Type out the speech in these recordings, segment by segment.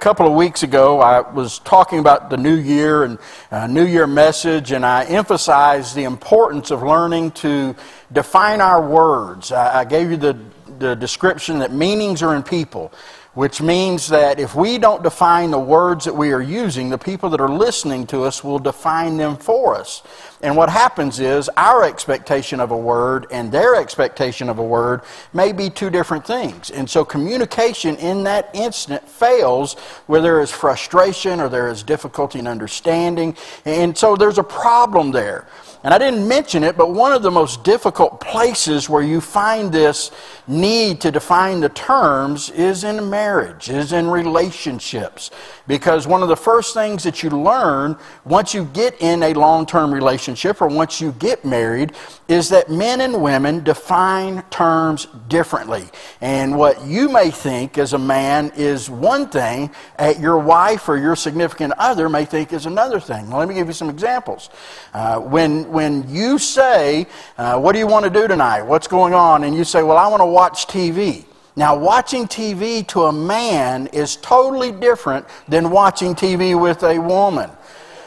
A couple of weeks ago, I was talking about the new year and uh, new year message, and I emphasized the importance of learning to define our words. I, I gave you the, the description that meanings are in people, which means that if we don't define the words that we are using, the people that are listening to us will define them for us. And what happens is our expectation of a word and their expectation of a word may be two different things. And so communication in that instant fails where there is frustration or there is difficulty in understanding. And so there's a problem there. And I didn't mention it, but one of the most difficult places where you find this need to define the terms is in marriage, is in relationships. Because one of the first things that you learn once you get in a long term relationship or once you get married is that men and women define terms differently. And what you may think as a man is one thing, at your wife or your significant other may think is another thing. Now, let me give you some examples. Uh, when, when you say, uh, What do you want to do tonight? What's going on? And you say, Well, I want to watch TV. Now, watching TV to a man is totally different than watching TV with a woman.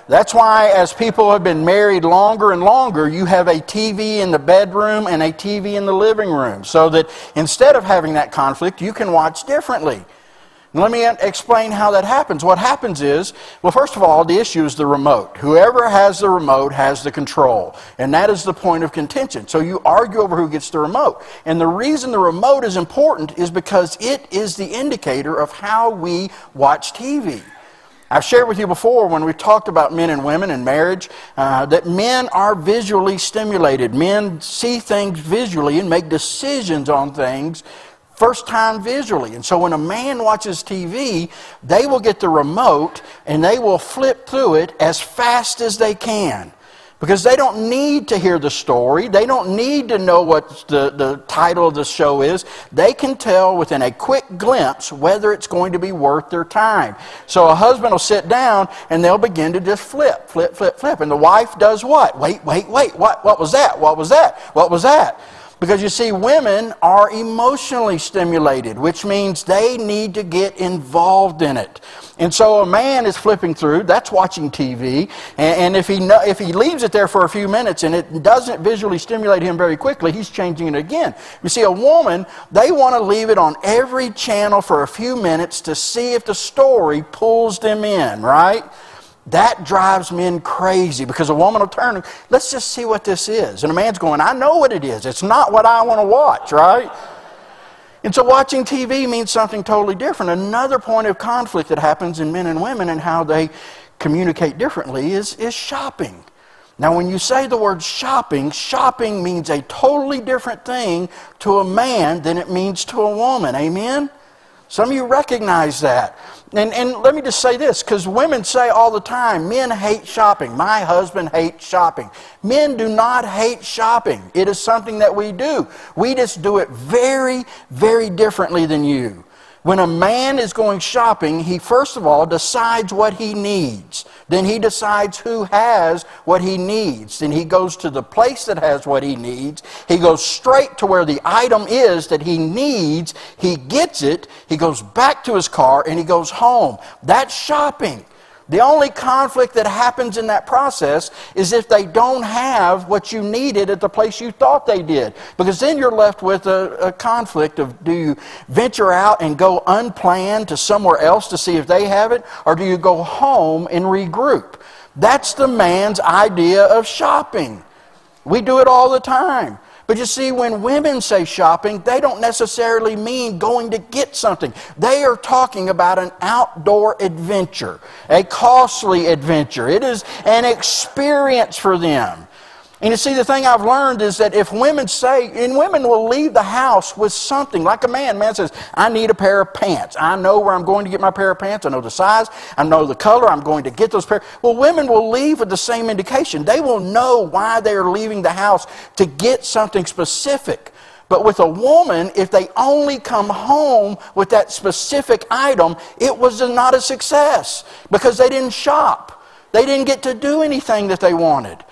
That's why, as people have been married longer and longer, you have a TV in the bedroom and a TV in the living room. So that instead of having that conflict, you can watch differently. Let me explain how that happens. What happens is, well, first of all, the issue is the remote. Whoever has the remote has the control. And that is the point of contention. So you argue over who gets the remote. And the reason the remote is important is because it is the indicator of how we watch TV. I've shared with you before when we talked about men and women and marriage uh, that men are visually stimulated. Men see things visually and make decisions on things first time visually. And so when a man watches TV, they will get the remote and they will flip through it as fast as they can. Because they don't need to hear the story. They don't need to know what the, the title of the show is. They can tell within a quick glimpse whether it's going to be worth their time. So a husband will sit down and they'll begin to just flip, flip, flip, flip. And the wife does what? Wait, wait, wait. What, what was that? What was that? What was that? Because you see, women are emotionally stimulated, which means they need to get involved in it. And so a man is flipping through, that's watching TV, and, if, he, if he leaves it there for a few minutes and it doesn't visually stimulate him very quickly, he's changing it again. You see, a woman, they want to leave it on every channel for a few minutes to see if the story pulls them in, right? That drives men crazy because a woman will turn, let's just see what this is. And a man's going, I know what it is. It's not what I want to watch, right? And so watching TV means something totally different. Another point of conflict that happens in men and women and how they communicate differently is, is shopping. Now, when you say the word shopping, shopping means a totally different thing to a man than it means to a woman. Amen? Some of you recognize that. And, and let me just say this because women say all the time, men hate shopping. My husband hates shopping. Men do not hate shopping, it is something that we do. We just do it very, very differently than you. When a man is going shopping, he first of all decides what he needs. Then he decides who has what he needs. Then he goes to the place that has what he needs. He goes straight to where the item is that he needs. He gets it. He goes back to his car and he goes home. That's shopping. The only conflict that happens in that process is if they don't have what you needed at the place you thought they did. Because then you're left with a, a, conflict of do you venture out and go unplanned to somewhere else to see if they have it, or do you go home and regroup? That's the man's idea of shopping. We do it all the time. But you see, when women say shopping, they don't necessarily mean going to get something. They are talking about an outdoor adventure, a costly adventure. It is an experience for them. And you see, the thing I've learned is that if women say, and women will leave the house with something, like a man, man says, I need a pair of pants. I know where I'm going to get my pair of pants. I know the size. I know the color. I'm going to get those pair. Well, women will leave with the same indication. They will know why they are leaving the house to get something specific. But with a woman, if they only come home with that specific item, it was not a success because they didn't shop. They didn't get to do anything that they wanted.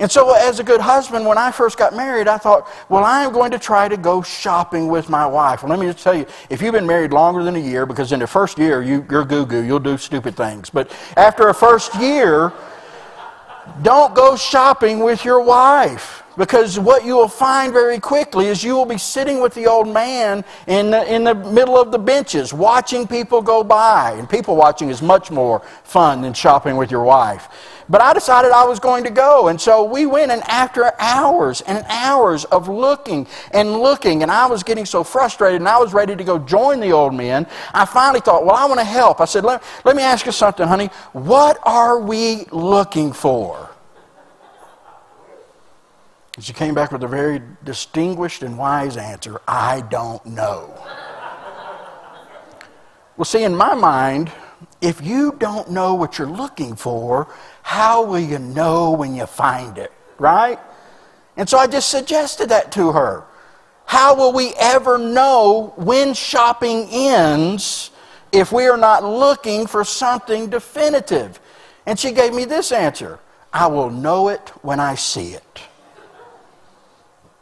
And so, as a good husband, when I first got married, I thought, well, I am going to try to go shopping with my wife. Well, let me just tell you, if you've been married longer than a year, because in the first year, you, you're goo goo, you'll do stupid things. But after a first year, don't go shopping with your wife. Because what you will find very quickly is you will be sitting with the old man in the, in the middle of the benches watching people go by. And people watching is much more fun than shopping with your wife. But I decided I was going to go. And so we went, and after hours and hours of looking and looking, and I was getting so frustrated and I was ready to go join the old men, I finally thought, well, I want to help. I said, let, let me ask you something, honey. What are we looking for? And she came back with a very distinguished and wise answer I don't know. well, see, in my mind, if you don't know what you're looking for, how will you know when you find it? Right? And so I just suggested that to her. How will we ever know when shopping ends if we are not looking for something definitive? And she gave me this answer I will know it when I see it.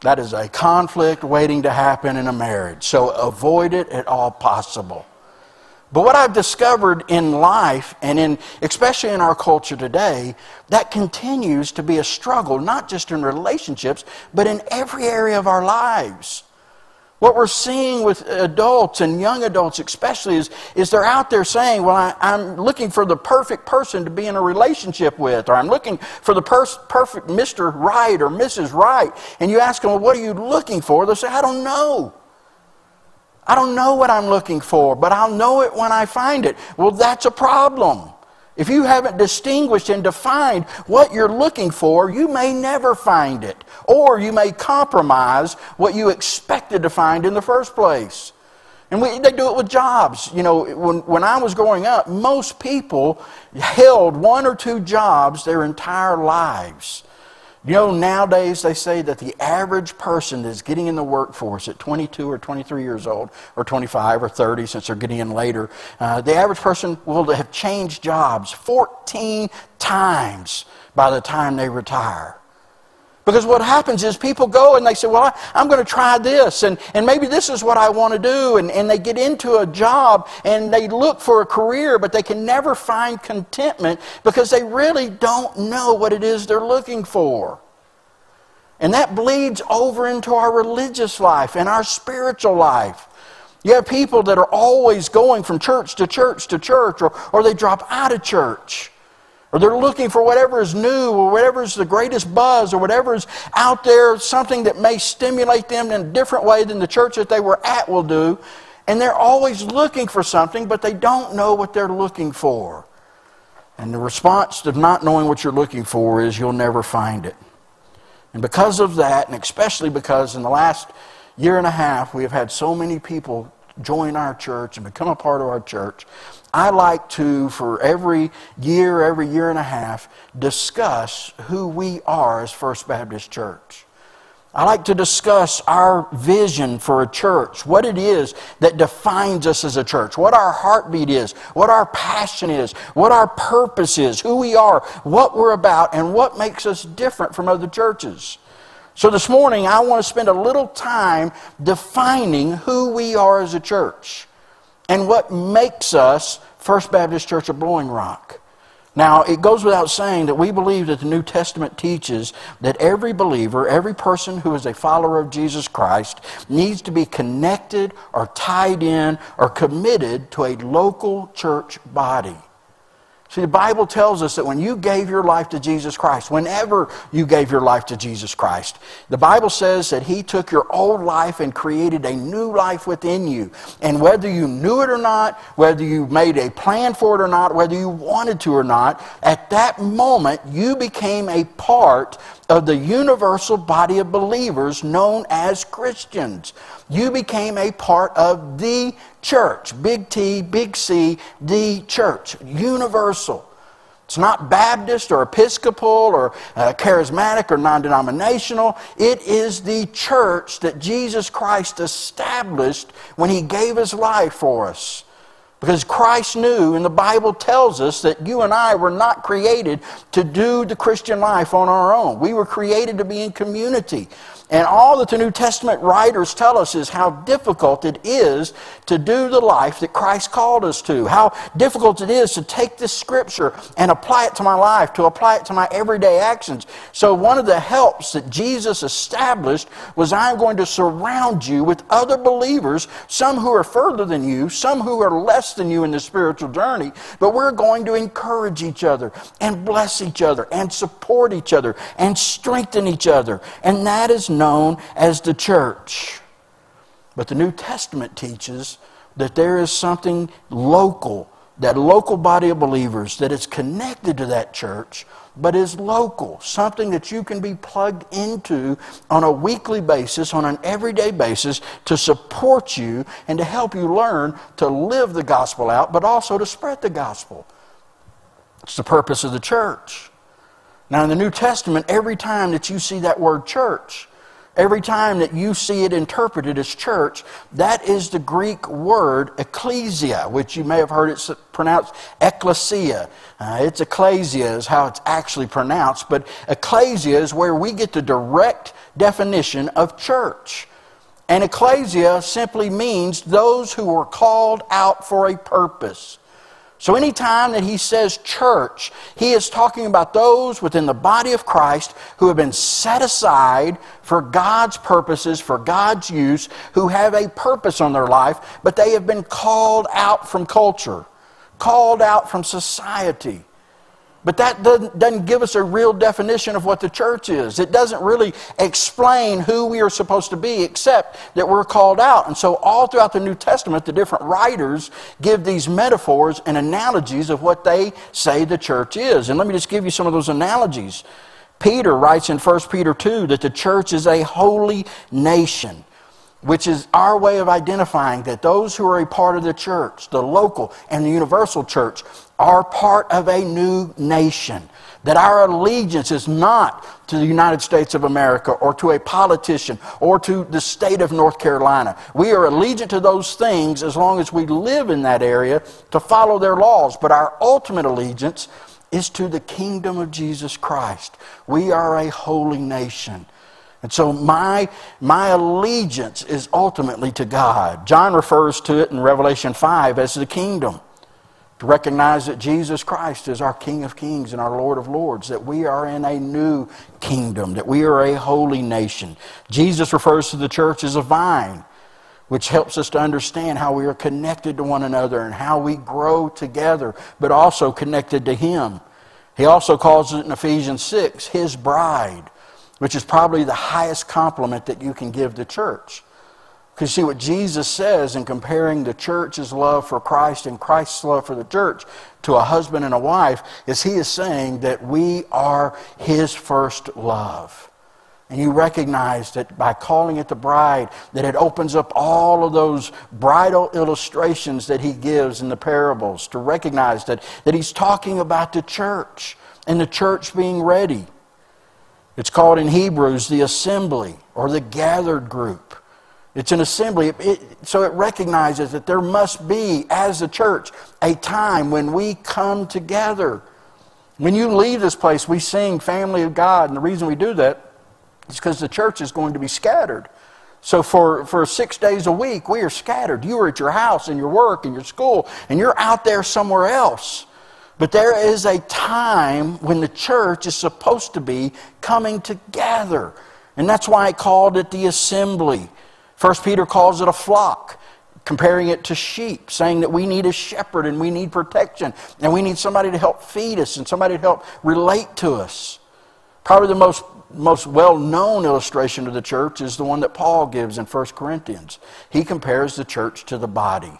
That is a conflict waiting to happen in a marriage. So avoid it at all possible. But what I've discovered in life and in especially in our culture today, that continues to be a struggle, not just in relationships, but in every area of our lives. What we're seeing with adults and young adults, especially, is, is they're out there saying, Well, I, am looking for the perfect person to be in a relationship with, or I'm looking for the perfect Mr. Right or Mrs. Right. And you ask them, Well, what are you looking for? They'll say, I don't know. I don't know what I'm looking for, but I'll know it when I find it. Well, that's a problem. If you haven't distinguished and defined what you're looking for, you may never find it. Or you may compromise what you expected to find in the first place. And we, they do it with jobs. You know, when, when I was growing up, most people held one or two jobs their entire lives. You know, nowadays they say that the average person that's getting in the workforce at 22 or 23 years old, or 25 or 30, since they're getting in later, uh, the average person will have changed jobs 14 times by the time they retire. Because what happens is people go and they say, Well, I, am going to try this, and, and maybe this is what I want to do. And, and they get into a job and they look for a career, but they can never find contentment because they really don't know what it is they're looking for. And that bleeds over into our religious life and our spiritual life. You have people that are always going from church to church to church, or, or they drop out of church. Or they're looking for whatever is new or whatever is the greatest buzz or whatever is out there, something that may stimulate them in a different way than the church that they were at will do. And they're always looking for something, but they don't know what they're looking for. And the response to not knowing what you're looking for is you'll never find it. And because of that, and especially because in the last year and a half we have had so many people join our church and become a part of our church, I like to, for every year, every year and a half, discuss who we are as First Baptist Church. I like to discuss our vision for a church, what it is that defines us as a church, what our heartbeat is, what our passion is, what our purpose is, who we are, what we're about, and what makes us different from other churches. So this morning, I want to spend a little time defining who we are as a church and what makes us First Baptist Church of Blowing Rock. Now, it goes without saying that we believe that the New Testament teaches that every believer, every person who is a follower of Jesus Christ, needs to be connected or tied in or committed to a local church body. See, the Bible tells us that when you gave your life to Jesus Christ, whenever you gave your life to Jesus Christ, the Bible says that He took your old life and created a new life within you. And whether you knew it or not, whether you made a plan for it or not, whether you wanted to or not, at that moment you became a part of the universal body of believers known as Christians. You became a part of the church. Big T, big C, the church. Universal. It's not Baptist or Episcopal or uh, charismatic or non denominational. It is the church that Jesus Christ established when he gave his life for us. Because Christ knew, and the Bible tells us that you and I were not created to do the Christian life on our own. We were created to be in community. And all that the New Testament writers tell us is how difficult it is to do the life that Christ called us to. How difficult it is to take this scripture and apply it to my life, to apply it to my everyday actions. So, one of the helps that Jesus established was I'm going to surround you with other believers, some who are further than you, some who are less than you in the spiritual journey, but we're going to encourage each other and bless each other and support each other and strengthen each other. And that is known as the church. But the New Testament teaches that there is something local, that local body of believers that is connected to that church, but is local, something that you can be plugged into on a weekly basis, on an everyday basis, to support you and to help you learn to live the gospel out, but also to spread the gospel. It's the purpose of the church. Now, in the New Testament, every time that you see that word church, Every time that you see it interpreted as church, that is the Greek word ecclesia, which you may have heard it pronounced ecclesia. Uh, it's ecclesia is how it's actually pronounced, but ecclesia is where we get the direct definition of church. And ecclesia simply means those who were called out for a purpose. So, anytime that he says church, he is talking about those within the body of Christ who have been set aside for God's purposes, for God's use, who have a purpose on their life, but they have been called out from culture, called out from society. But that doesn't, give us a real definition of what the church is. It doesn't really explain who we are supposed to be, except that we're called out. And so, all throughout the New Testament, the different writers give these metaphors and analogies of what they say the church is. And let me just give you some of those analogies. Peter writes in 1 Peter 2 that the church is a holy nation which is our way of identifying that those who are a part of the church, the local and the universal church, are part of a new nation. That our allegiance is not to the United States of America or to a politician or to the state of North Carolina. We are allegiant to those things as long as we live in that area to follow their laws. But our ultimate allegiance is to the kingdom of Jesus Christ. We are a holy nation. And so my, my allegiance is ultimately to God. John refers to it in Revelation 5 as the kingdom. To recognize that Jesus Christ is our King of Kings and our Lord of Lords, that we are in a new kingdom, that we are a holy nation. Jesus refers to the church as a vine, which helps us to understand how we are connected to one another and how we grow together, but also connected to Him. He also calls it in Ephesians 6 His bride, which is probably the highest compliment that you can give the church. Because see what Jesus says in comparing the church's love for Christ and Christ's love for the church to a husband and a wife is he is saying that we are his first love. And you recognize that by calling it the bride, that it opens up all of those bridal illustrations that he gives in the parables to recognize that, that he's talking about the church and the church being ready. It's called in Hebrews the assembly or the gathered group. It's an assembly. It, so it recognizes that there must be, as a church, a time when we come together. When you leave this place, we sing Family of God. And the reason we do that is because the church is going to be scattered. So for, for six days a week, we are scattered. You are at your house and your work and your school, and you're out there somewhere else. But there is a time when the church is supposed to be coming together. And that's why I called it the assembly. First Peter calls it a flock, comparing it to sheep, saying that we need a shepherd and we need protection and we need somebody to help feed us and somebody to help relate to us. Probably the most most well known illustration of the church is the one that Paul gives in 1 Corinthians. He compares the church to the body.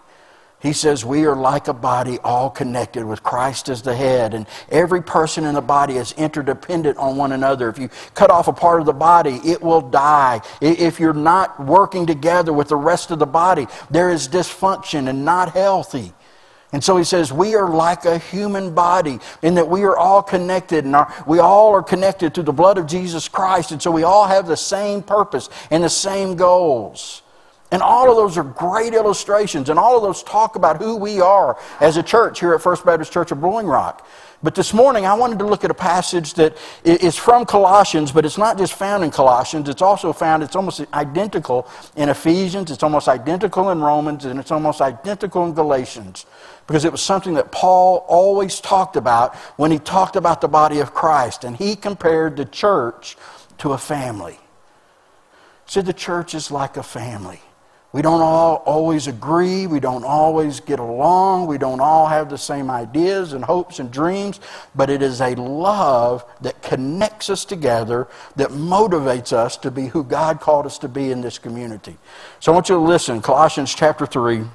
He says we are like a body all connected with Christ as the head, and every person in the body is interdependent on one another. If you cut off a part of the body, it will die. If you're not working together with the rest of the body, there is dysfunction and not healthy. And so he says, We are like a human body in that we are all connected and our, we all are connected through the blood of Jesus Christ. And so we all have the same purpose and the same goals. And all of those are great illustrations, and all of those talk about who we are as a church here at First Baptist Church of Blowing Rock. But this morning, I wanted to look at a passage that is from Colossians, but it's not just found in Colossians. It's also found, it's almost identical in Ephesians, it's almost identical in Romans, and it's almost identical in Galatians. Because it was something that Paul always talked about when he talked about the body of Christ. And he compared the church to a family. He said the church is like a family. We don't all always agree. We don't always get along. We don't all have the same ideas and hopes and dreams. But it is a love that connects us together, that motivates us to be who God called us to be in this community. So I want you to listen. Colossians chapter 3. I'm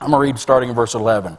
going to read starting in verse 11.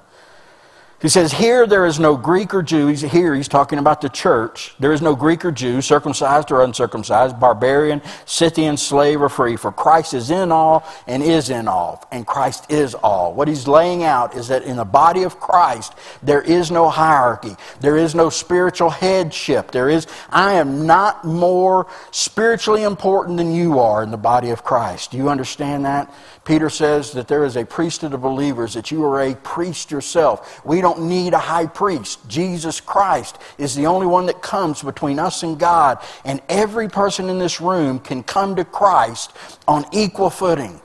He says, Here there is no Greek or Jew. He's, here he's talking about the church. There is no Greek or Jew, circumcised or uncircumcised, barbarian, Scythian, slave or free, for Christ is in all and is in all, and Christ is all. What he's laying out is that in the body of Christ, there is no hierarchy, there is no spiritual headship. There is, I am not more spiritually important than you are in the body of Christ. Do you understand that? Peter says that there is a priesthood of believers, that you are a priest yourself. We don't need a high priest. Jesus Christ is the only one that comes between us and God. And every person in this room can come to Christ on equal footing.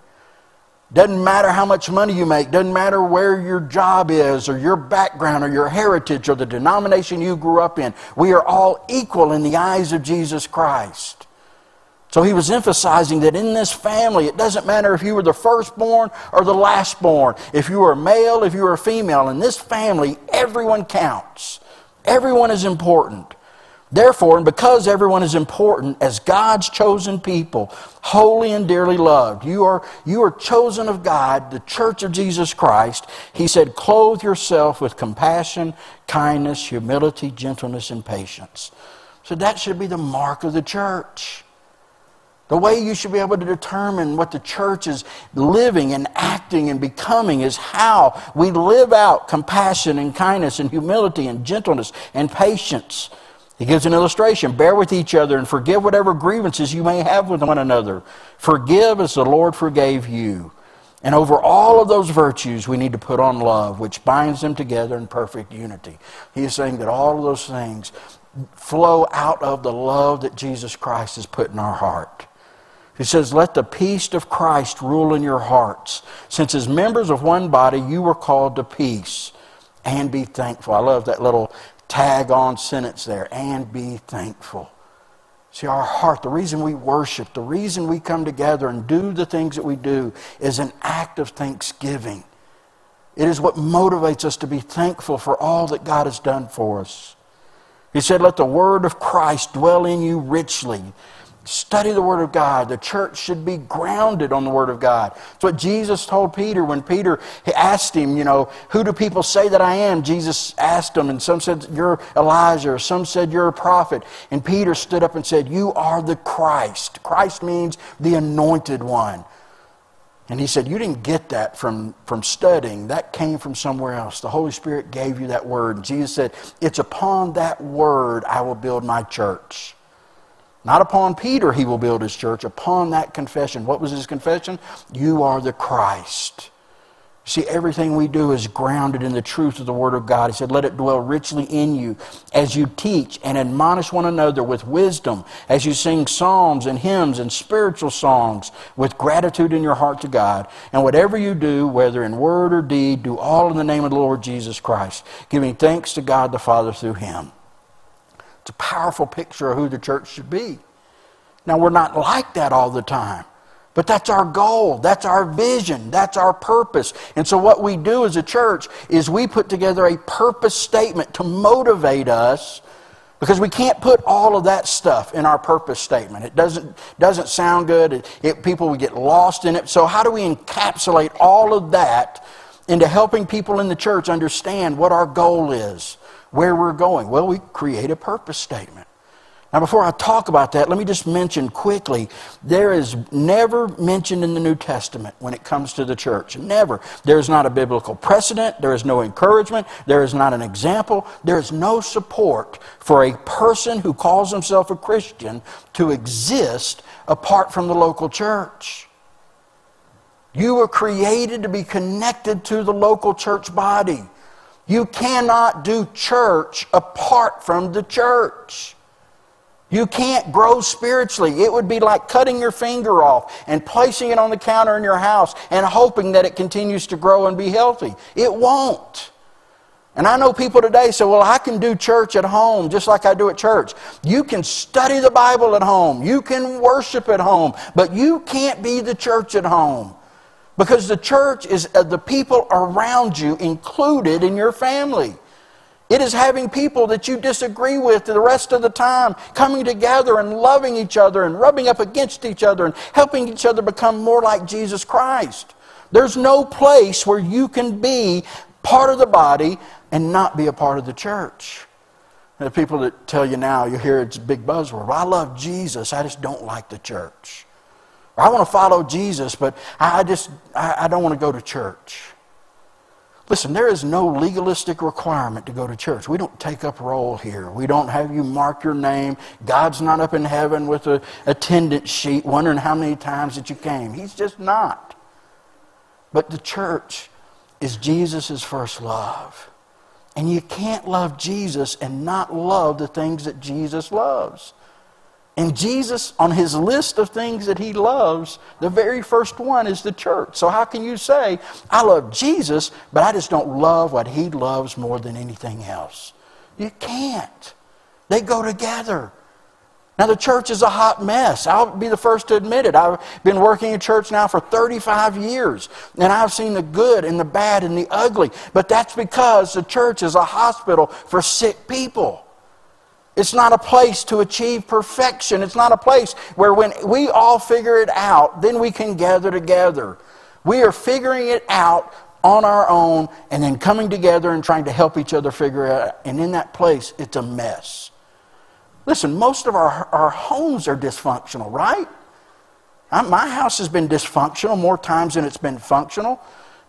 Doesn't matter how much money you make, doesn't matter where your job is, or your background, or your heritage, or the denomination you grew up in. We are all equal in the eyes of Jesus Christ. So he was emphasizing that in this family, it doesn't matter if you were the firstborn or the lastborn, if you were male, if you were female. In this family, everyone counts. Everyone is important. Therefore, and because everyone is important, as God's chosen people, holy and dearly loved, you are, you are chosen of God, the church of Jesus Christ. He said, clothe yourself with compassion, kindness, humility, gentleness, and patience. So that should be the mark of the church. The way you should be able to determine what the church is living and acting and becoming is how we live out compassion and kindness and humility and gentleness and patience. He gives an illustration bear with each other and forgive whatever grievances you may have with one another. Forgive as the Lord forgave you. And over all of those virtues, we need to put on love, which binds them together in perfect unity. He is saying that all of those things flow out of the love that Jesus Christ has put in our heart. He says, Let the peace of Christ rule in your hearts. Since as members of one body, you were called to peace and be thankful. I love that little tag on sentence there and be thankful. See, our heart, the reason we worship, the reason we come together and do the things that we do is an act of thanksgiving. It is what motivates us to be thankful for all that God has done for us. He said, Let the word of Christ dwell in you richly Study the Word of God. The church should be grounded on the Word of God. That's what Jesus told Peter when Peter asked him, you know, who do people say that I am? Jesus asked him, and some said, You're Elijah, or some said, You're a prophet. And Peter stood up and said, You are the Christ. Christ means the anointed one. And he said, You didn't get that from, from studying. That came from somewhere else. The Holy Spirit gave you that word. And Jesus said, It's upon that word I will build my church. Not upon Peter he will build his church, upon that confession. What was his confession? You are the Christ. See, everything we do is grounded in the truth of the Word of God. He said, Let it dwell richly in you as you teach and admonish one another with wisdom, as you sing psalms and hymns and spiritual songs with gratitude in your heart to God. And whatever you do, whether in word or deed, do all in the name of the Lord Jesus Christ, giving thanks to God the Father through Him. A powerful picture of who the church should be. Now, we're not like that all the time. But that's our goal. That's our vision. That's our purpose. And so, what we do as a church is we put together a purpose statement to motivate us because we can't put all of that stuff in our purpose statement. It doesn't, doesn't sound good. It, it, people would get lost in it. So, how do we encapsulate all of that into helping people in the church understand what our goal is? Where we're going? Well, we create a purpose statement. Now, before I talk about that, let me just mention quickly there is never mentioned in the New Testament when it comes to the church. Never. There is not a biblical precedent. There is no encouragement. There is not an example. There is no support for a person who calls himself a Christian to exist apart from the local church. You were created to be connected to the local church body. You cannot do church apart from the church. You can't grow spiritually. It would be like cutting your finger off and placing it on the counter in your house and hoping that it continues to grow and be healthy. It won't. And I know people today say, well, I can do church at home just like I do at church. You can study the Bible at home, you can worship at home, but you can't be the church at home. Because the church is uh, the people around you included in your family. It is having people that you disagree with the rest of the time coming together and loving each other and rubbing up against each other and helping each other become more like Jesus Christ. There's no place where you can be part of the body and not be a part of the church. The people that tell you now, you hear it's a big buzzword. I love Jesus, I just don't like the church. Or I want to follow Jesus, but I just I, I don't want to go to church. Listen, there is no legalistic requirement to go to church. We don't take up roll here. We don't have you mark your name. God's not up in heaven with an attendance sheet wondering how many times that you came. He's just not. But the church is Jesus' first love. And you can't love Jesus and not love the things that Jesus loves. And Jesus, on his list of things that he loves, the very first one is the church. So, how can you say, I love Jesus, but I just don't love what he loves more than anything else? You can't. They go together. Now, the church is a hot mess. I'll be the first to admit it. I've been working in church now for 35 years, and I've seen the good and the bad and the ugly. But that's because the church is a hospital for sick people. It's not a place to achieve perfection. It's not a place where when we all figure it out, then we can gather together. We are figuring it out on our own and then coming together and trying to help each other figure it out. And in that place, it's a mess. Listen, most of our, our homes are dysfunctional, right? My house has been dysfunctional more times than it's been functional.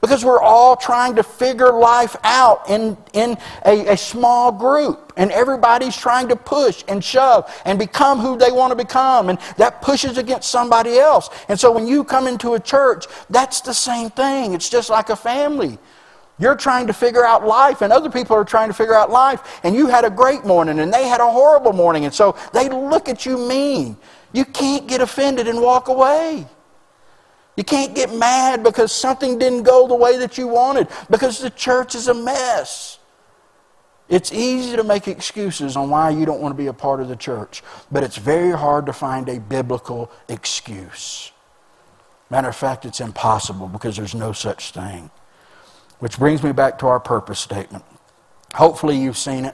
Because we're all trying to figure life out in, in a, a, small group. And everybody's trying to push and shove and become who they want to become. And that pushes against somebody else. And so when you come into a church, that's the same thing. It's just like a family. You're trying to figure out life, and other people are trying to figure out life. And you had a great morning, and they had a horrible morning. And so they look at you mean. You can't get offended and walk away. You can't get mad because something didn't go the way that you wanted, because the church is a mess. It's easy to make excuses on why you don't want to be a part of the church, but it's very hard to find a biblical excuse. Matter of fact, it's impossible because there's no such thing. Which brings me back to our purpose statement. Hopefully, you've seen it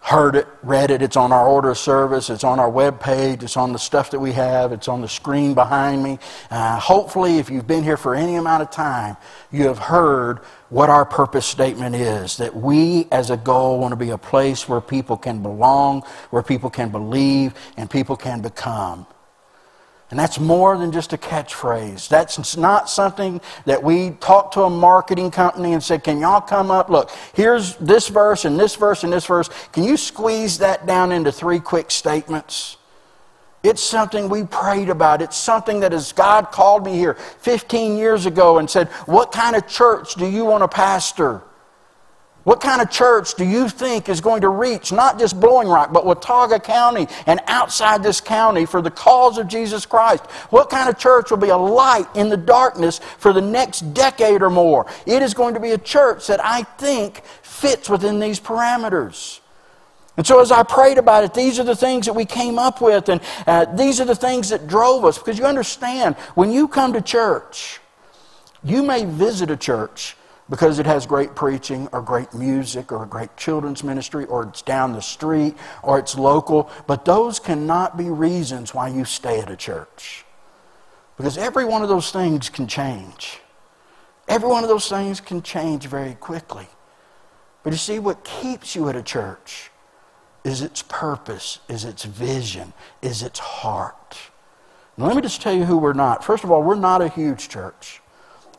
heard it, read it. It's on our order of service. It's on our web page. It's on the stuff that we have. It's on the screen behind me. Uh, hopefully, if you've been here for any amount of time, you have heard what our purpose statement is that we, as a goal, want to be a place where people can belong, where people can believe, and people can become. And that's more than just a catchphrase. That's not something that we talk to a marketing company and say, Can y'all come up? Look, here's this verse and this verse and this verse. Can you squeeze that down into three quick statements? It's something we prayed about. It's something that as God called me here 15 years ago and said, What kind of church do you want to pastor? What kind of church do you think is going to reach not just Blowing Rock, but Watauga County and outside this county for the cause of Jesus Christ? What kind of church will be a light in the darkness for the next decade or more? It is going to be a church that I think fits within these parameters. And so, as I prayed about it, these are the things that we came up with, and uh, these are the things that drove us. Because you understand, when you come to church, you may visit a church because it has great preaching or great music or a great children's ministry or it's down the street or it's local. But those cannot be reasons why you stay at a church. Because every one of those things can change. Every one of those things can change very quickly. But you see, what keeps you at a church is its purpose, is its vision, is its heart. Now, let me just tell you who we're not. First of all, we're not a huge church.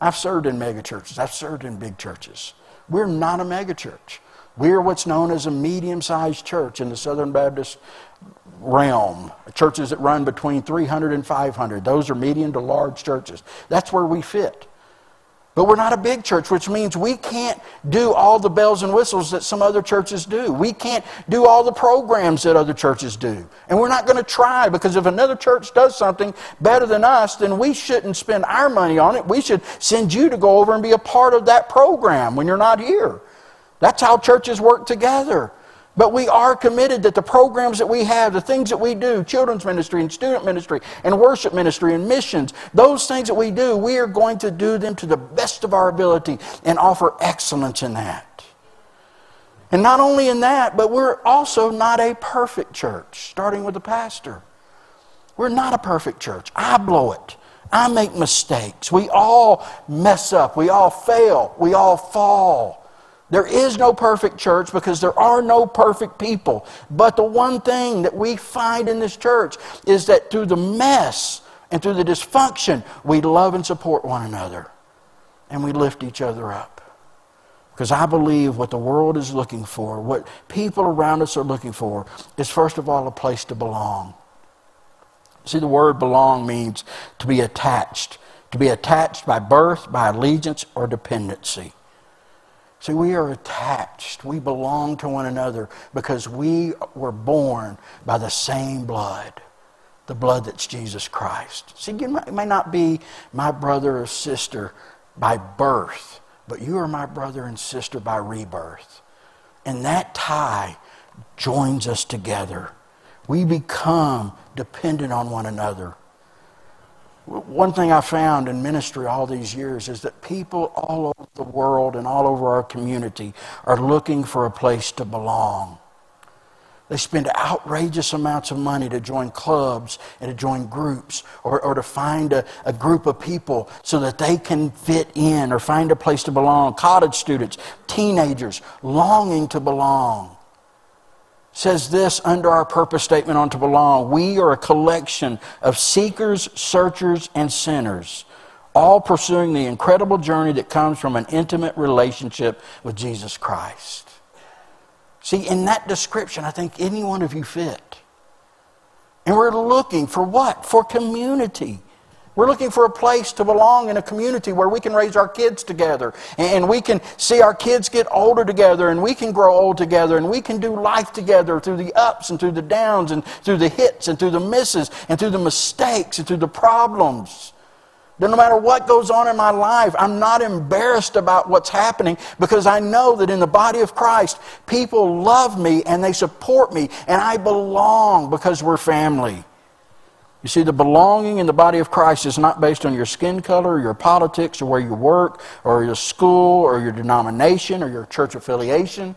I've served in megachurches. I've served in big churches. We're not a megachurch. We're what's known as a medium sized church in the Southern Baptist realm. Churches that run between 300 and 500. Those are medium to large churches. That's where we fit. But we're not a big church, which means we can't do all the bells and whistles that some other churches do. We can't do all the programs that other churches do. And we're not going to try because if another church does something better than us, then we shouldn't spend our money on it. We should send you to go over and be a part of that program when you're not here. That's how churches work together. But we are committed that the programs that we have, the things that we do, children's ministry and student ministry and worship ministry and missions, those things that we do, we are going to do them to the best of our ability and offer excellence in that. And not only in that, but we're also not a perfect church, starting with the pastor. We're not a perfect church. I blow it. I make mistakes. We all mess up. We all fail. We all fall. There is no perfect church because there are no perfect people. But the one thing that we find in this church is that through the mess and through the dysfunction, we love and support one another and we lift each other up. Because I believe what the world is looking for, what people around us are looking for, is first of all a place to belong. See, the word belong means to be attached, to be attached by birth, by allegiance, or dependency. See, we are attached. We belong to one another because we were born by the same blood, the blood that's Jesus Christ. See, you may not be my brother or sister by birth, but you are my brother and sister by rebirth. And that tie joins us together. We become dependent on one another. One thing I found in ministry all these years is that people all over the world and all over our community are looking for a place to belong. They spend outrageous amounts of money to join clubs and to join groups or, or to find a, a group of people so that they can fit in or find a place to belong. College students, teenagers longing to belong says this under our purpose statement on to belong. We are a collection of seekers searchers and sinners all pursuing the incredible journey that comes from an intimate relationship with jesus christ. See in that description i think any one of you fit. And we're looking for what? For community we're looking for a place to belong in a community where we can raise our kids together and we can see our kids get older together and we can grow old together and we can do life together through the ups and through the downs and through the hits and through the misses and through the mistakes and through the problems. That no matter what goes on in my life, I'm not embarrassed about what's happening because I know that in the body of Christ, people love me and they support me and I belong because we're family. You see, the belonging in the body of Christ is not based on your skin color, your politics, or where you work, or your school, or your denomination, or your church affiliation.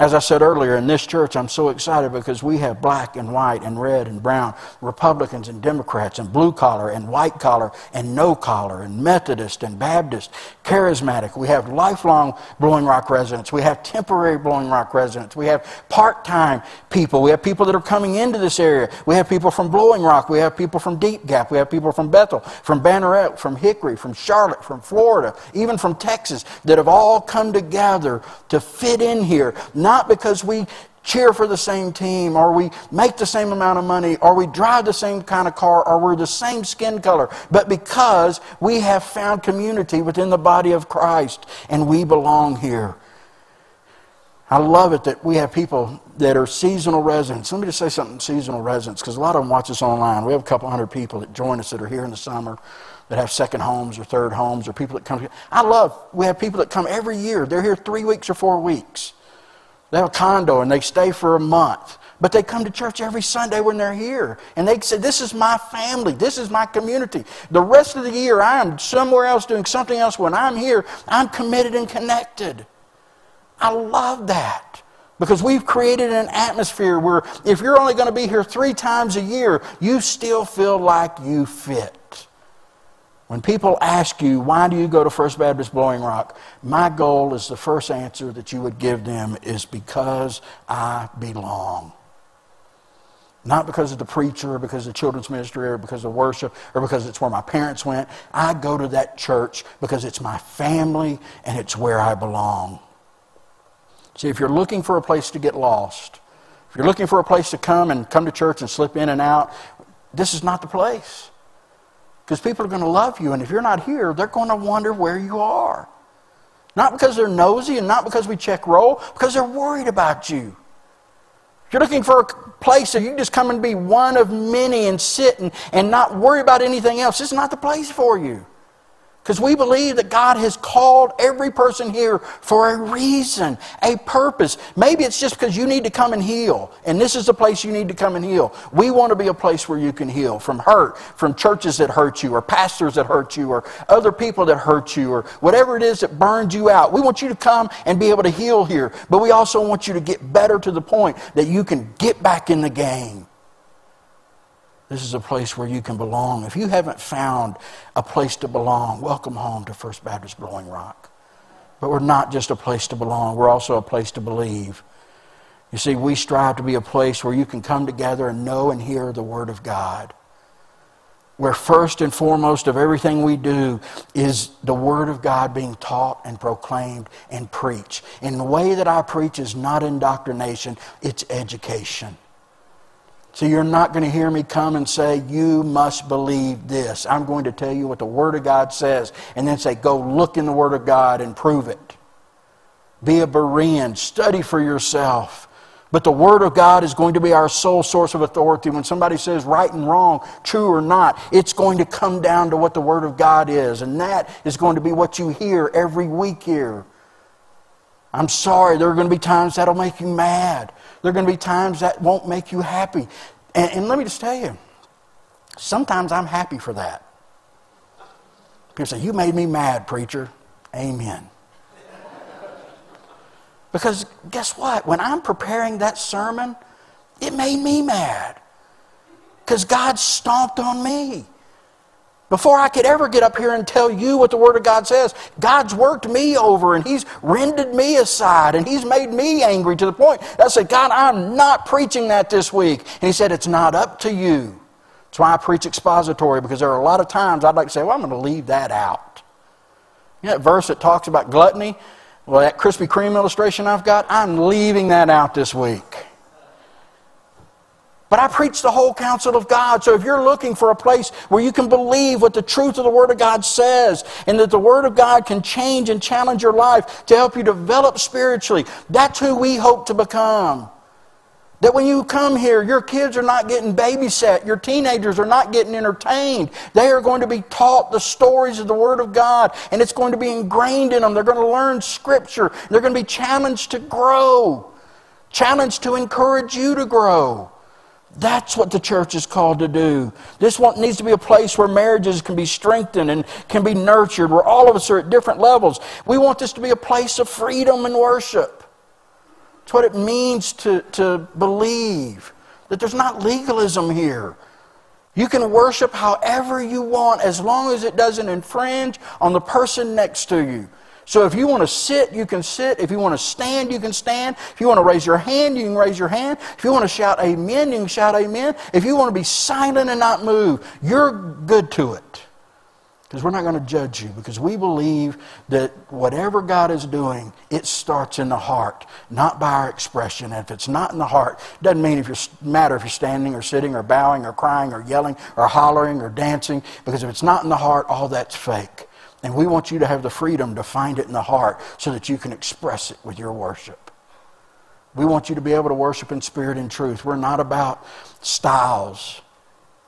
As I said earlier, in this church, I'm so excited because we have black and white and red and brown, Republicans and Democrats, and blue collar and white collar and no collar, and Methodist and Baptist, charismatic. We have lifelong Blowing Rock residents. We have temporary Blowing Rock residents. We have part time people. We have people that are coming into this area. We have people from Blowing Rock. We have people from Deep Gap. We have people from Bethel, from Banner Elk, from Hickory, from Charlotte, from Florida, even from Texas that have all come together to fit in here. Not not because we cheer for the same team or we make the same amount of money or we drive the same kind of car or we're the same skin color, but because we have found community within the body of Christ and we belong here. I love it that we have people that are seasonal residents. Let me just say something seasonal residents because a lot of them watch us online. We have a couple hundred people that join us that are here in the summer that have second homes or third homes or people that come. I love, we have people that come every year. They're here three weeks or four weeks. They have a condo and they stay for a month. But they come to church every Sunday when they're here. And they say, This is my family. This is my community. The rest of the year, I am somewhere else doing something else. When I'm here, I'm committed and connected. I love that. Because we've created an atmosphere where if you're only going to be here three times a year, you still feel like you fit. When people ask you, why do you go to First Baptist Blowing Rock? My goal is the first answer that you would give them is because I belong. Not because of the preacher or because of the children's ministry or because of worship or because it's where my parents went. I go to that church because it's my family and it's where I belong. See, if you're looking for a place to get lost, If you're looking for a place to come and come to church and slip in and out, this is not the place. Because people are going to love you, and if you're not here, they're going to wonder where you are. Not because they're nosy and not because we check roll, because they're worried about you. If you're looking for a place that you can just come and be one of many and sit and, and not worry about anything else, it's not the place for you. Because we believe that God has called every person here for a reason, a purpose. Maybe it's just because you need to come and heal, and this is the place you need to come and heal. We want to be a place where you can heal from hurt, from churches that hurt you, or pastors that hurt you, or other people that hurt you, or whatever it is that burned you out. We want you to come and be able to heal here, but we also want you to get better to the point that you can get back in the game. This is a place where you can belong. If you haven't found a place to belong, welcome home to First Baptist Blowing Rock. But we're not just a place to belong, we're also a place to believe. You see, we strive to be a place where you can come together and know and hear the Word of God. Where first and foremost of everything we do is the Word of God being taught and proclaimed and preached. And the way that I preach is not indoctrination, it's education. So you're not going to hear me come and say, You must believe this. I'm going to tell you what the Word of God says and then say, Go look in the Word of God and prove it. Be a Berean, study for yourself. But the Word of God is going to be our sole source of authority. When somebody says right and wrong, true or not, it's going to come down to what the Word of God is. And that is going to be what you hear every week here. I'm sorry, there are going to be times that'll make you mad. There are going to be times that won't make you happy. And, and let me just tell you, sometimes I'm happy for that. People say, You made me mad, preacher. Amen. Because guess what? When I'm preparing that sermon, it made me mad. Because God stomped on me. Before I could ever get up here and tell you what the Word of God says, God's worked me over and He's rended me aside and He's made me angry to the point that I said, God, I'm not preaching that this week. And He said, It's not up to you. That's why I preach expository because there are a lot of times I'd like to say, Well, I'm going to leave that out. You know that verse that talks about gluttony? Well, that Krispy Kreme illustration I've got, I'm leaving that out this week. But I preach the whole counsel of God. So if you're looking for a place where you can believe what the truth of the Word of God says and that the Word of God can change and challenge your life to help you develop spiritually, that's who we hope to become. That when you come here, your kids are not getting babysat, your teenagers are not getting entertained. They are going to be taught the stories of the Word of God, and it's going to be ingrained in them. They're going to learn Scripture, they're going to be challenged to grow, challenged to encourage you to grow. That's what the church is called to do. This one needs to be a place where marriages can be strengthened and can be nurtured, where all of us are at different levels. We want this to be a place of freedom and worship. It's what it means to, to believe that there's not legalism here. You can worship however you want as long as it doesn't infringe on the person next to you. So if you want to sit, you can sit. If you want to stand, you can stand. If you want to raise your hand, you can raise your hand. If you want to shout amen, you can shout amen. If you want to be silent and not move, you're good to it. Because we're not going to judge you because we believe that whatever God is doing, it starts in the heart, not by our expression. And if it's not in the heart, it doesn't mean if you're matter if you're standing or sitting or bowing or crying or yelling or hollering or dancing, because if it's not in the heart, all that's fake. And we want you to have the freedom to find it in the heart so that you can express it with your worship. We want you to be able to worship in spirit and truth. We're not about styles.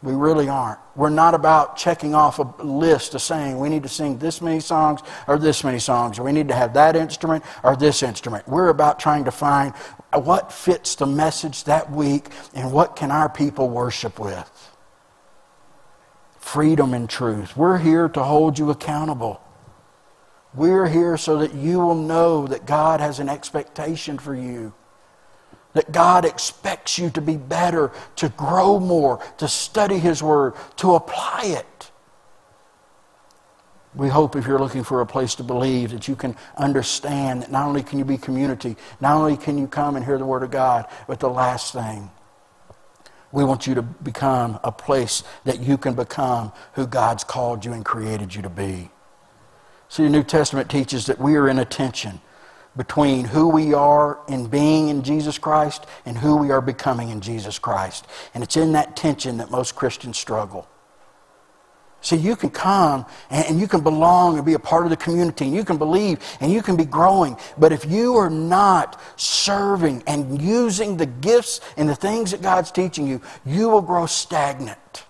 We really aren't. We're not about checking off a list of saying we need to sing this many songs or this many songs, or we need to have that instrument or this instrument. We're about trying to find what fits the message that week and what can our people worship with freedom and truth. We're here to hold you accountable. We're here so that you will know that God has an expectation for you. That God expects you to be better, to grow more, to study His Word, to apply it. We hope if you're looking for a place to believe that you can understand that not only can you be community, not only can you come and hear the Word of God, but the last thing we want you to become a place that you can become who God's called you and created you to be. See, the New Testament teaches that we are in a tension between who we are in being in Jesus Christ and who we are becoming in Jesus Christ. And it's in that tension that most Christians struggle. See, you can come and you can belong and be a part of the community and you can believe and you can be growing. But if you are not serving and using the gifts and the things that God's teaching you, you will grow stagnant.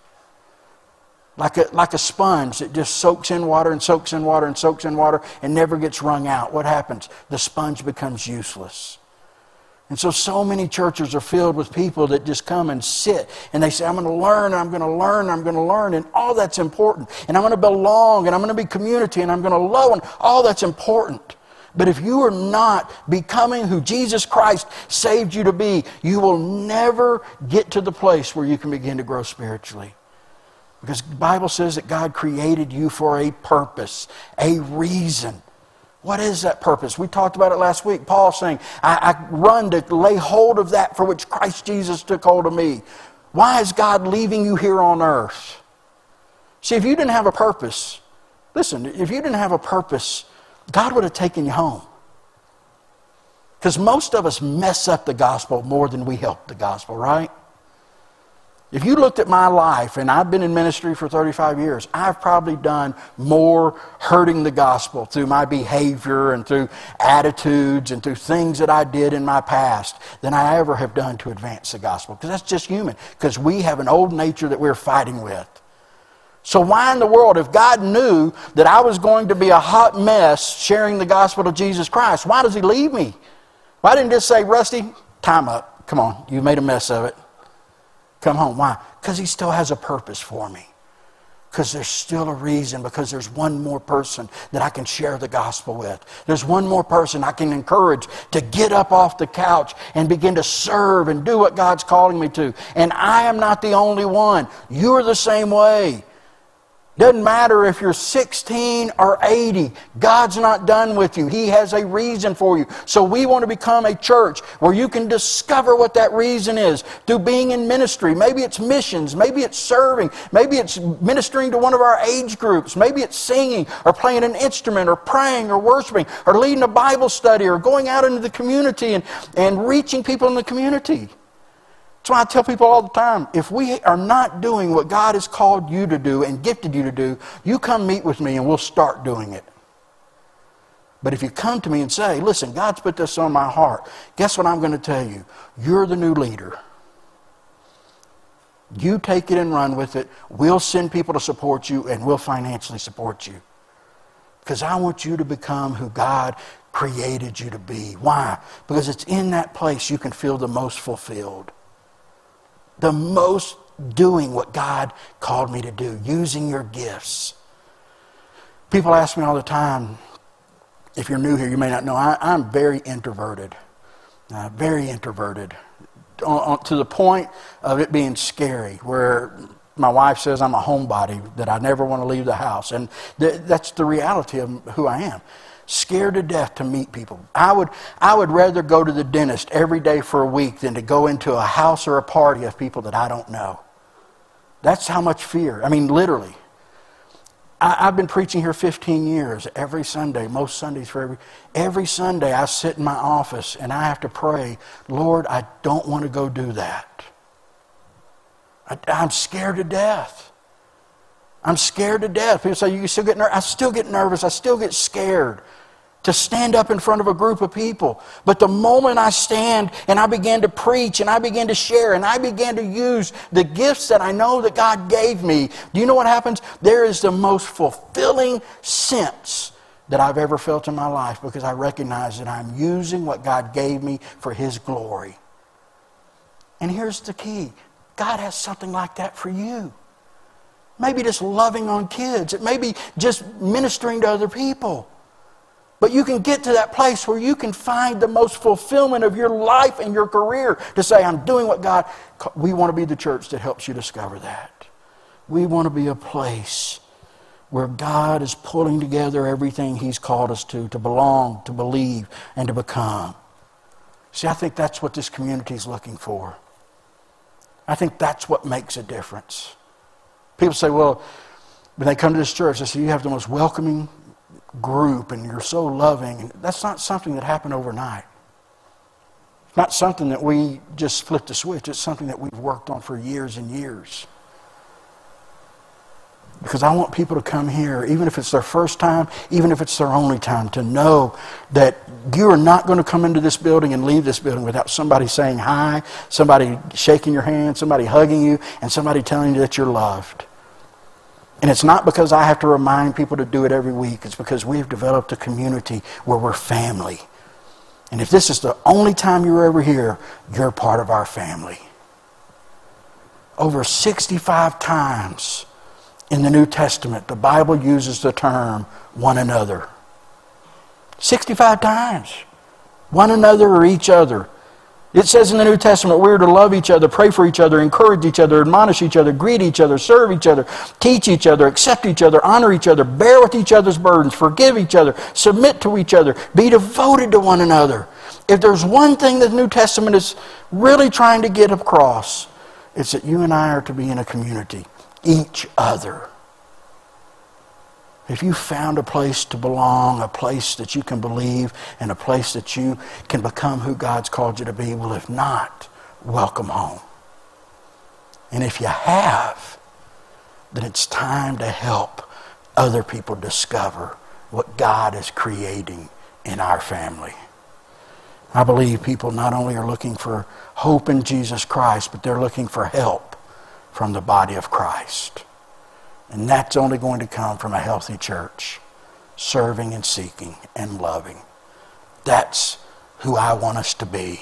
Like a, like a sponge that just soaks in water and soaks in water and soaks in water and never gets wrung out. What happens? The sponge becomes useless. And so, so many churches are filled with people that just come and sit and they say, I'm going to learn, I'm going to learn, I'm going to learn, and all that's important. And I'm going to belong, and I'm going to be community, and I'm going to love, and all that's important. But if you are not becoming who Jesus Christ saved you to be, you will never get to the place where you can begin to grow spiritually. Because the Bible says that God created you for a purpose, a reason. What is that purpose? We talked about it last week. Paul saying, I, I, run to lay hold of that for which Christ Jesus took hold of me. Why is God leaving you here on earth? See, if you didn't have a purpose, listen, if you didn't have a purpose, God would have taken you home. Because most of us mess up the gospel more than we help the gospel, right? If you looked at my life, and I've been in ministry for 35 years, I've probably done more hurting the gospel through my behavior and through attitudes and through things that I did in my past than I ever have done to advance the gospel. Because that's just human, because we have an old nature that we're fighting with. So, why in the world, if God knew that I was going to be a hot mess sharing the gospel of Jesus Christ, why does He leave me? Why didn't He just say, Rusty, time up. Come on, you made a mess of it come home. Why? Because He still has a purpose for me. Because there's still a reason, because there's one more person that I can share the gospel with. There's one more person I can encourage to get up off the couch and begin to serve and do what God's calling me to. And I am not the only one. You're the same way. Doesn't matter if you're 16 or 80. God's not done with you. He has a reason for you. So we want to become a church where you can discover what that reason is through being in ministry. Maybe it's missions. Maybe it's serving. Maybe it's ministering to one of our age groups. Maybe it's singing or playing an instrument or praying or worshiping or leading a Bible study or going out into the community and, and reaching people in the community. That's why I tell people all the time if we are not doing what God has called you to do and gifted you to do, you come meet with me and we'll start doing it. But if you come to me and say, listen, God's put this on my heart, guess what I'm going to tell you? You're the new leader. You take it and run with it. We'll send people to support you and we'll financially support you. Because I want you to become who God created you to be. Why? Because it's in that place you can feel the most fulfilled the most doing what God called me to do, using your gifts. People ask me all the time, if you're new here, you may not know, I, am very introverted. Uh, very introverted. On, on, to the point of it being scary, where my wife says I'm a homebody, that I never want to leave the house. And th- that's the reality of who I am scared to death to meet people. I would, I would rather go to the dentist every day for a week than to go into a house or a party of people that I don't know. That's how much fear. I mean, literally. I, have been preaching here 15 years, every Sunday, most Sundays for every. Every Sunday, I sit in my office and I have to pray, Lord, I don't want to go do that. I, I'm scared to death. I'm scared to death. People say, You still get nervous. I still get nervous. I still get scared to stand up in front of a group of people. But the moment I stand and I begin to preach and I begin to share and I begin to use the gifts that I know that God gave me, do you know what happens? There is the most fulfilling sense that I've ever felt in my life because I recognize that I'm using what God gave me for His glory. And here's the key God has something like that for you. Maybe just loving on kids. It may be just ministering to other people. But you can get to that place where you can find the most fulfillment of your life and your career to say, I'm doing what God. We want to be the church that helps you discover that. We want to be a place where God is pulling together everything He's called us to, to belong, to believe, and to become. See, I think that's what this community is looking for. I think that's what makes a difference. People say, well, when they come to this church, they say, you have the most welcoming group and you're so loving. And That's not something that happened overnight. It's not something that we just flipped a switch. It's something that we've worked on for years and years. Because I want people to come here, even if it's their first time, even if it's their only time, to know that you are not going to come into this building and leave this building without somebody saying hi, somebody shaking your hand, somebody hugging you, and somebody telling you that you're loved. And it's not because I have to remind people to do it every week. It's because we've developed a community where we're family. And if this is the only time you're ever here, you're part of our family. Over 65 times in the New Testament, the Bible uses the term one another. 65 times. One another or each other. It says in the New Testament we're to love each other, pray for each other, encourage each other, admonish each other, greet each other, serve each other, teach each other, accept each other, honor each other, bear with each other's burdens, forgive each other, submit to each other, be devoted to one another. If there's one thing that the New Testament is really trying to get across, it's that you and I are to be in a community each other. If you found a place to belong, a place that you can believe, and a place that you can become who God's called you to be, well, if not, welcome home. And if you have, then it's time to help other people discover what God is creating in our family. I believe people not only are looking for hope in Jesus Christ, but they're looking for help from the body of Christ. And that's only going to come from a healthy church, serving and seeking and loving. That's who I want us to be.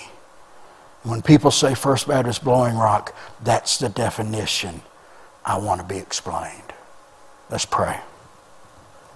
When people say First Baptist Blowing Rock, that's the definition I want to be explained. Let's pray.